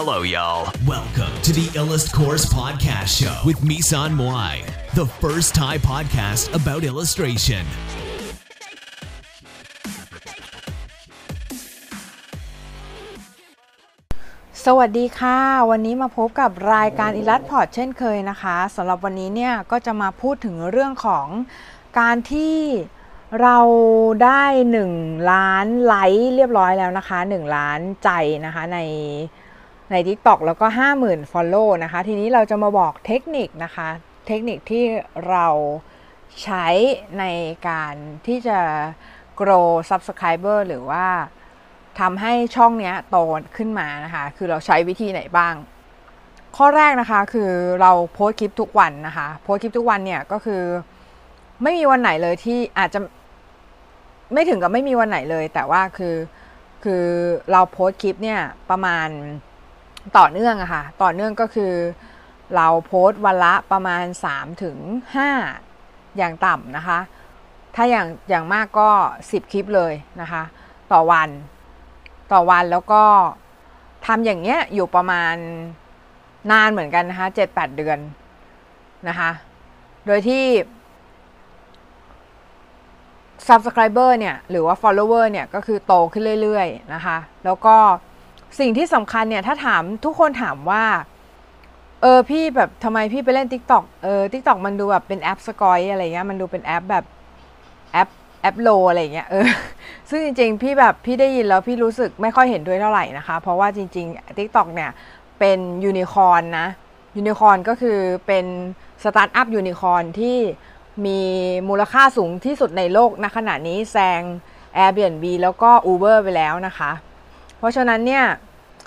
Hello, y'all. Welcome to the Illust Course Podcast Show with Misan Moai, the first Thai podcast about illustration. สวัสดีค่ะ วันนี้มาพบกับรายการอิลัสพอร์ตเช่นเคยนะคะสำหรับวันนี้เนี่ยก็จะมาพูดถึงเรื่องของการที่เราได้ 1 ล้านไลค์เรียบร้อยแล้วนะคะ 1 ล้านใจนะคะใน ใน TikTok แล้วก็ 50,000 Follow นะคะ ทีนี้เราจะมาบอกเทคนิคนะคะ เทคนิคที่เราใช้ในการที่จะ grow subscriber หรือว่าทำให้ช่องเนี้ยโตขึ้นมานะคะ คือเราใช้วิธีไหนบ้าง ข้อแรกนะคะคือเราโพสคลิปทุกวันนะคะ โพสคลิปทุกวันเนี่ยก็คือไม่มีวันไหนเลยที่อาจจะไม่ถึงกับไม่มีวันไหนเลย แต่ว่าคือคือเราโพสคลิปเนี่ยประมาณ ต่อเนื่องอะค่ะ ต่อเนื่องก็คือ เราโพสวันละประมาณ 3 ถึง 5 อย่างต่ำนะคะ ถ้าอย่างอย่างมากก็ 10 คลิปเลยนะคะ ต่อวัน ต่อวันแล้วก็ทำอย่างเงี้ยอยู่ประมาณนานเหมือนกันนะคะเจ็ดแปดเดือนนะคะ โดยที่ subscriber เนี่ย หรือว่า follower เนี่ย ก็คือโตขึ้นเรื่อย ๆ นะคะ แล้วก็ สิ่งที่สำคัญเนี่ยถ้าถามทุกคนถามว่า เออพี่แบบทำไมพี่ไปเล่น TikTok เออ TikTok มันดูแบบเป็นแอปสกอยอะไรเงี้ยมันดูเป็นแอปแบบแอปแอปโลอะไรเงี้ยเออซึ่งจริง ๆ พี่แบบพี่ได้ยินแล้วพี่รู้สึกไม่ค่อยเห็นด้วยเท่าไหร่นะคะ เพราะว่าจริง ๆ TikTok เนี่ยเป็นยูนิคอนนะยูนิคอนก็คือเป็นสตาร์ทอัพยูนิคอนที่มีมูลค่าสูงที่สุดในโลกณขณะนี้แซง Airbnb แล้วก็ Uber ไปแล้วนะคะ เพราะฉะนั้นเนี่ย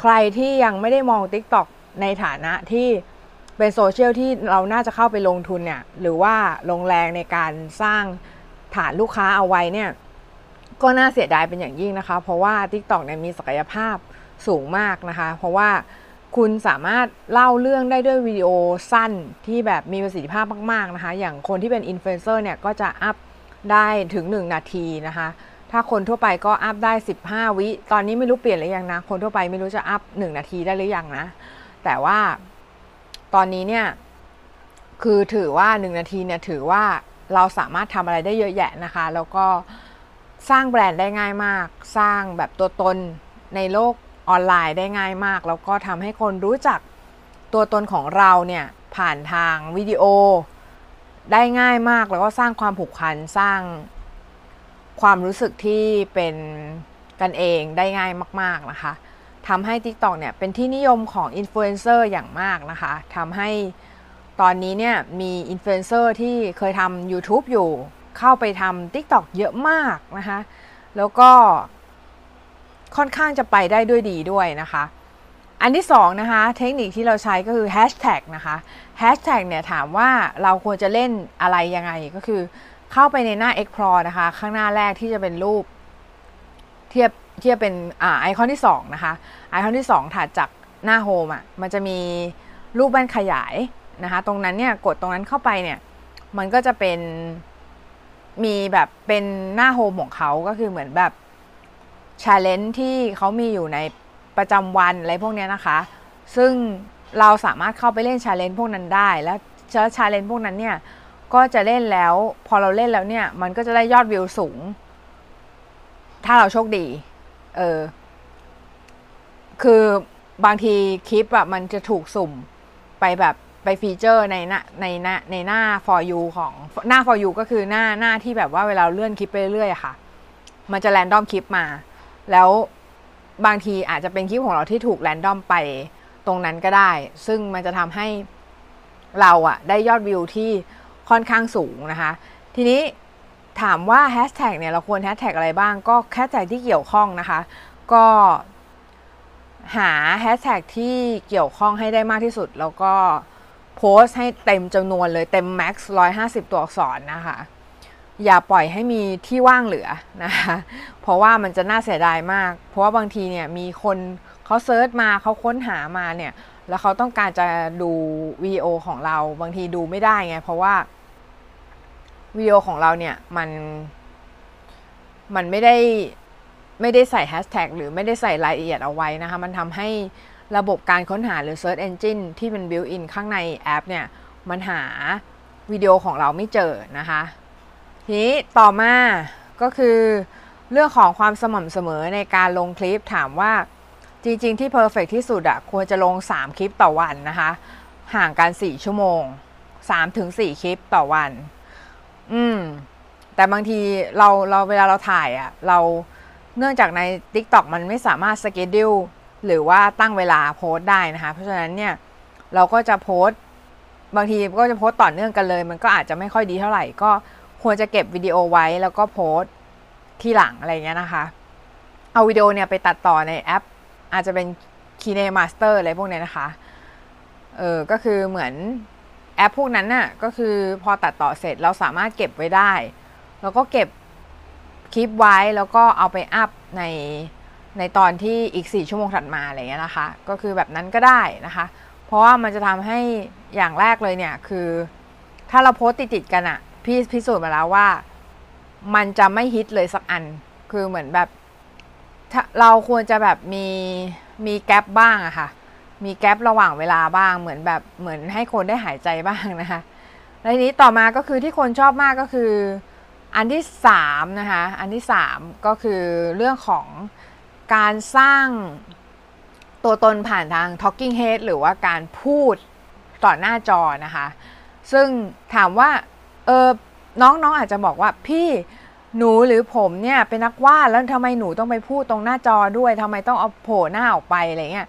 ใครที่ยังไม่ได้มอง TikTok ในฐานะที่เป็นโซเชียลที่เราน่าจะเข้าไปลงทุนเนี่ยหรือว่าลงแรงในการสร้างฐานลูกค้าเอาไว้เนี่ยก็น่าเสียดายเป็นอย่างยิ่งนะคะ เพราะว่า TikTok เนี่ยมีศักยภาพสูงมากนะคะ เพราะว่าคุณสามารถเล่าเรื่องได้ด้วยวิดีโอสั้นที่แบบมีประสิทธิภาพมาก ๆนะคะ อย่างคนที่เป็นอินฟลูเอนเซอร์เนี่ยก็จะอัพได้ถึง 1 นาทีนะคะ ถ้าคนทั่วไปก็อัพได้ 15 วิ ตอนนี้ไม่รู้เปลี่ยนหรือยังนะ คนทั่วไปไม่รู้จะอัพ 1 นาทีได้หรือยังนะ แต่ว่าตอนนี้เนี่ย คือถือว่า 1 นาทีเนี่ยถือว่าเราสามารถทำอะไรได้เยอะแยะนะคะ แล้วก็สร้างแบรนด์ได้ง่ายมาก สร้างแบบตัวตนในโลกออนไลน์ได้ง่ายมาก แล้วก็ทำให้คนรู้จักตัวตนของเราเนี่ยผ่านทางวิดีโอได้ง่ายมาก แล้วก็สร้างความผูกพันสร้าง ความรู้สึกที่เป็นกันเองได้ง่ายมาก ๆนะคะทำให้ TikTok เนี่ยเป็นที่นิยมของอินฟลูเอนเซอร์อย่างมากนะคะทำให้ตอนนี้เนี่ยมีอินฟลูเอนเซอร์ที่เคยทำ YouTube อยู่เข้าไปทำ TikTok เยอะมากนะคะ แล้วก็ค่อนข้างจะไปได้ด้วยดีด้วยนะคะ อันที่สองนะคะเทคนิคที่เราใช้ก็คือ Hashtag นะคะ Hashtag เนี่ยถามว่าเราควรจะเล่นอะไรยังไงก็คือ เข้าไปในหน้า Explore นะคะ ข้างหน้าแรกที่จะเป็นรูป เทียบเทียบเป็นอ่าไอคอนที่ 2 นะคะ ไอคอนที่ 2 ถัดจากหน้าโฮมอะมันจะมีรูปแว่นขยายนะคะ ตรงนั้นเนี่ยกดตรงนั้นเข้าไปเนี่ย มันก็จะเป็นมีแบบเป็นหน้า home ของเขาก็คือเหมือนแบบ challenge ที่เขามีอยู่ในประจำวันอะไรพวกนี้นะคะ ซึ่งเราสามารถเข้าไปเล่น challenge พวกนั้นได้ แล้ว challenge พวกนั้นเนี่ย ก็จะเล่นแล้ว พอเราเล่นแล้วเนี่ย มันก็จะได้ยอดวิวสูง ถ้าเราโชคดี เออ คือบางทีคลิปอะมันจะถูกสุ่มไปแบบไป feature ในหน้าในหน้าในหน้า for you ของหน้า for you ก็คือหน้าหน้าที่แบบว่าเวลาเลื่อนคลิปไปเรื่อยๆค่ะ มันจะ random คลิปมา แล้วบางทีอาจจะเป็นคลิปของเราที่ถูก random ไปตรงนั้นก็ได้ ซึ่งมันจะทำให้เราอะได้ยอดวิวที่ ค่อนข้างสูงนะคะ ทีนี้ถามว่าแฮชแท็กเนี่ยเราควรแฮชแท็กอะไรบ้าง ก็แฮชแท็กที่เกี่ยวข้องนะคะ ก็หาแฮชแท็กที่เกี่ยวข้องให้ได้มากที่สุด แล้วก็โพสต์ให้เต็มจำนวนเลยเต็ม max ร้อยห้าสิบตัวอักษรนะคะ อย่าปล่อยให้มีที่ว่างเหลือนะคะ เพราะว่ามันจะน่าเสียดายมาก เพราะว่าบางทีเนี่ยมีคนเขา search มาเขาค้นหามาเนี่ย แล้วเขาต้องการจะดูวิดีโอของเราบางทีดูไม่ได้ไง เพราะว่า วิดีโอของเราเนี่ยมันมันไม่ได้ไม่ได้ใส่แฮชแท็กหรือไม่ได้ใส่รายละเอียดเอาไว้นะคะ มันทำให้ระบบการค้นหาหรือ Search Engine ที่เป็น built-in ข้างในแอปเนี่ย มันหาวิดีโอของเราไม่เจอนะคะ ทีนี้ต่อมาก็คือเรื่องของความสม่ำเสมอในการลงคลิปถามว่าจริง ๆ ที่ perfect ที่สุดอะควรจะลง 3 คลิปต่อวันนะคะ ห่างกัน 4 ชั่วโมง 3-4 คลิปต่อวัน อืม แต่บางทีเราเราเวลาเราถ่ายอะเราเนื่องจากใน TikTok มันไม่สามารถสเกจดิลหรือว่าตั้งเวลาโพสได้นะคะ เพราะฉะนั้นเนี่ยเราก็จะโพสบางทีก็จะโพสต่อเนื่องกันเลย มันก็อาจจะไม่ค่อยดีเท่าไหร่ ก็ควรจะเก็บวิดีโอไว้แล้วก็โพสที่หลังอะไรเงี้ยนะคะ เอาวิดีโอเนี่ยไปตัดต่อในแอป อาจจะเป็น KineMaster อะไรพวกเนี้ยนะคะ เออ ก็คือเหมือน แอปพวกนั้นน่ะก็คือพอตัดต่อเสร็จเราสามารถเก็บไว้ได้ แล้วก็เก็บคลิปไว้แล้วก็เอาไปอัพในในตอนที่อีก 4 ชั่วโมงถัดมาอะไรเงี้ยนะคะ ก็คือแบบนั้นก็ได้นะคะ เพราะว่ามันจะทำให้อย่างแรกเลยเนี่ยคือถ้าเราโพสต์ติดๆกันอะพี่พิสูจน์มาแล้วว่า มันจะไม่ฮิตเลยสักอัน คือเหมือนแบบเราควรจะแบบมีมีแกลบบ้างอะค่ะ มีแกลบระหว่างเวลาบ้างเหมือนแบบเหมือนให้คนได้หายใจบ้างนะคะแล้วทีนี้ต่อมาก็คือที่คนชอบมากก็คืออันที่สามนะคะอันที่สามก็คือเรื่องของการสร้างตัวตนผ่านทาง talking head หรือว่าการพูดต่อหน้าจอนะคะ ซึ่งถามว่าเออน้องๆออาจจะบอกว่าพี่หนูหรือผมเนี่ยเป็นนักวาดแล้วทำไมหนูต้องไปพูดตรงหน้าจอด้วยทำไมต้องเอาโผล่หน้าออกไปอะไรเงี้ย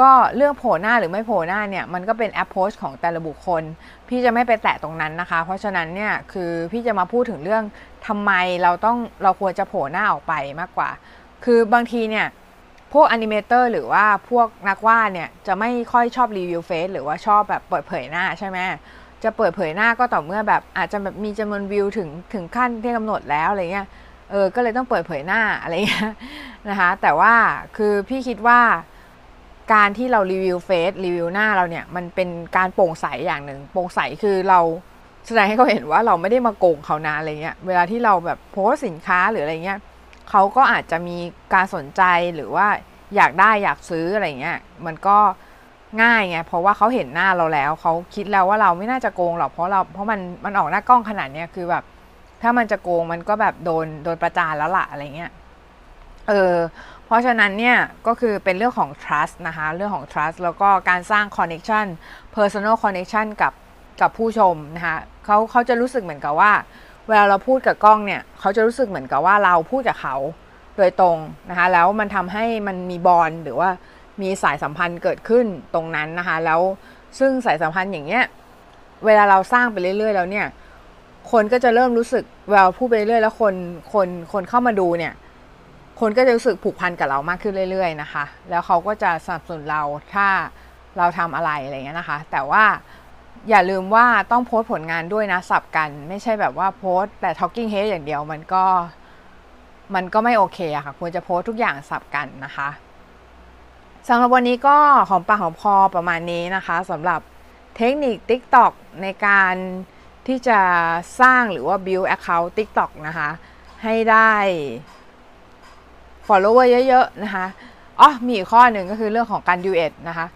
ก็เรื่องโผล่หน้าหรือไม่โผล่หน้าเนี่ยมันก็เป็น approach ของแต่ละบุคคล พี่จะไม่ไปแตะตรงนั้นนะคะ เพราะฉะนั้นเนี่ยคือพี่จะมาพูดถึงเรื่องทำไมเราต้องเราควรจะโผล่หน้าออกไปมากกว่า คือบางทีเนี่ยพวก animator หรือว่าพวกนักวาดเนี่ยจะไม่ค่อยชอบ reveal face หรือว่าชอบแบบเปิดเผยหน้าใช่ไหมจะเปิดเผยหน้าก็ต่อเมื่อแบบอาจจะแบบมีจำนวนวิวถึงถึงขั้นที่กำหนดแล้วอะไรเงี้ยเออก็เลยต้องเปิดเผยหน้าอะไรเงี้ยนะคะแต่ว่าคือพี่คิดว่า การที่เรารีวิวเฟซรีวิวหน้าเราเนี่ยมันเป็นการโปร่งใสอย่างหนึ่งโปร่งใสคือเราแสดงให้เขาเห็นว่าเราไม่ได้มาโกงเขานะอะไรเงี้ยเวลาที่เราแบบโพสสินค้าหรืออะไรเงี้ยเขาก็อาจจะมีการสนใจหรือว่าอยากได้อยากซื้ออะไรเงี้ยมันก็ง่ายไงเพราะว่าเขาเห็นหน้าเราแล้วเขาคิดแล้วว่าเราไม่น่าจะโกงหรอกเพราะเราเพราะมันมันออกหน้ากล้องขนาดเนี้ยคือแบบ ถ้ามันจะโกงมันก็แบบโดนโดนประจานแล้วล่ะอะไรเงี้ย เออเพราะฉะนั้นเนี่ยก็คือเป็นเรื่องของ trust นะคะเรื่องของ trust แล้วก็การสร้าง connection personal connection กับกับผู้ชมนะคะเขาเขาจะรู้สึกเหมือนกับว่า เวลาเราพูดกับกล้องเนี่ยเขาจะรู้สึกเหมือนกับว่าเราพูดกับเขาโดยตรงนะคะแล้วมันทำให้มันมีบอลหรือว่ามีสายสัมพันธ์เกิดขึ้นตรงนั้นนะคะแล้วซึ่งสายสัมพันธ์อย่างเงี้ยเวลาเราสร้างไปเรื่อยๆ แล้วเนี่ยคนก็จะเริ่มรู้สึกเวลาพูดไปเรื่อยแล้วคนคนคนเข้ามาดูเนี่ย คนก็จะรู้สึกผูกพันกับเรามากขึ้นเรื่อย ๆ นะคะ แล้วเขาก็จะสนับสนุนเราถ้าเราทำอะไรอะไรเงี้ยนะคะ แต่ว่าอย่าลืมว่าต้องโพสผลงานด้วยนะสับกัน ไม่ใช่แบบว่าโพสแต่ talking head อย่างเดียวมันก็มันก็ไม่โอเคอะค่ะ ควรจะโพสทุกอย่างสับกันนะคะสำหรับวันนี้ก็หอมปากหอมคอประมาณนี้นะคะสำหรับเทคนิค TikTok ในการที่จะสร้างหรือว่า build account TikTok นะคะ ให้ได้ follower เยอะๆนะคะอ๋อมีอีกข้อหนึ่งก็คือเรื่องของการ duet นะคะ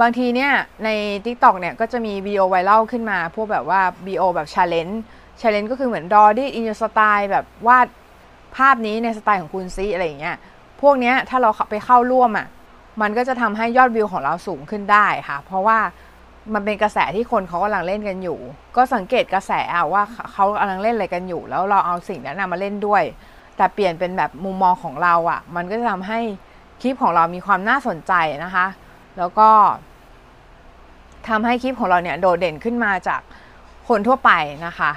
บางทีเนี่ยใน TikTok เนี่ยก็จะมีวิดีโอไวรัลขึ้นมา พวกแบบว่าวิดีโอแบบ challenge challenge ก็คือเหมือน draw it in your style แบบวาดภาพนี้ในสไตล์ของคุณซิอะไรอย่างเงี้ยพวกเนี้ยถ้าเราไปเข้าร่วมอะ่ะมันก็จะทำให้ยอดวิวของเราสูงขึ้นได้ค่ะ เพราะว่ามันเป็นกระแสที่คนเขากำลังเล่นกันอยู่ ก็สังเกตกระแสว่าเขากำลังเล่นอะไรกันอยู่ แล้วเราเอาสิ่งนั้นมาเล่นด้วย แต่เปลี่ยนเป็นแบบมุมมองของเราอะ่ะ มันก็จะทำให้คลิปของเรามีความน่าสนใจนะคะ แล้วก็ทำให้คลิปของเราเนี่ยโดดเด่นขึ้นมาจากคนทั่วไปนะคะ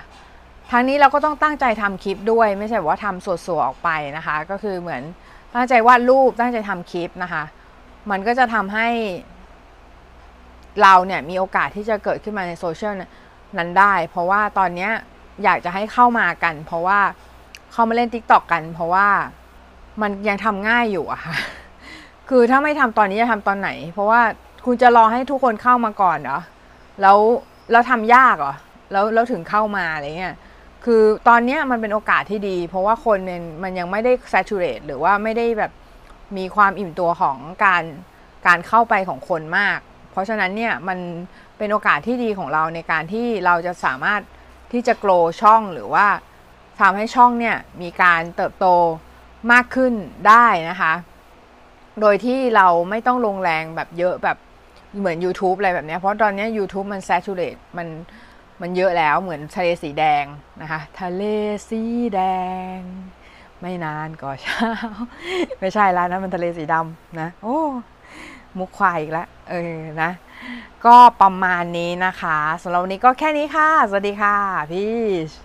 ทั้งนี้เราก็ต้องตั้งใจทำคลิปด้วย ไม่ใช่ว่าทำสวดๆออกไปนะคะ ก็คือเหมือนตั้งใจวาดรูปตั้งใจทำคลิปนะคะ มันก็จะทำให้เราเนี่ยมีโอกาสที่จะเกิดขึ้นมาในโซเชียลนั้นได้ เพราะว่าตอนนี้อยากจะให้เข้ามากัน เพราะว่า เขามาเล่น t ิ k t o k กัน เพราะว่ามันยังทำง่ายอยู่อะค่ะ คือถ้าไม่ทำตอนนี้จะทำตอนไหน เพราะว่าคุณจะรอให้ทุกคนเข้ามาก่อนเหรอ แล้วแล้วทำยากเหรอ แล้วแล้วถึงเข้ามาอะไรเงี้ย คือตอนนี้มันเป็นโอกาสที่ดี เพราะว่าคนมันมันยังไม่ได้ saturate หรือว่าไม่ได้แบบมีความอิ่มตัวของการการเข้าไปของคนมาก เพราะฉะนั้นเนี่ยมันเป็นโอกาสที่ดีของเราในการที่เราจะสามารถที่จะโกลช่องหรือว่า ทำให้ช่องเนี่ยมีการเติบโตมากขึ้นได้นะคะ โดยที่เราไม่ต้องลงแรงแบบเยอะแบบเหมือน YouTube อะไรแบบนี้ เพราะตอนนี้ YouTube มัน saturate มันมันเยอะแล้วเหมือนทะเลสีแดงนะคะ ทะเลสีแดง ไม่นานก็เช้า ไม่ใช่แล้วนะมันทะเลสีดำนะ โอ้ มุกควายอีกแล้วเออนะ ก็ประมาณนี้นะคะสำหรับวันนี้ก็แค่นี้ค่ะ สวัสดีค่ะพี่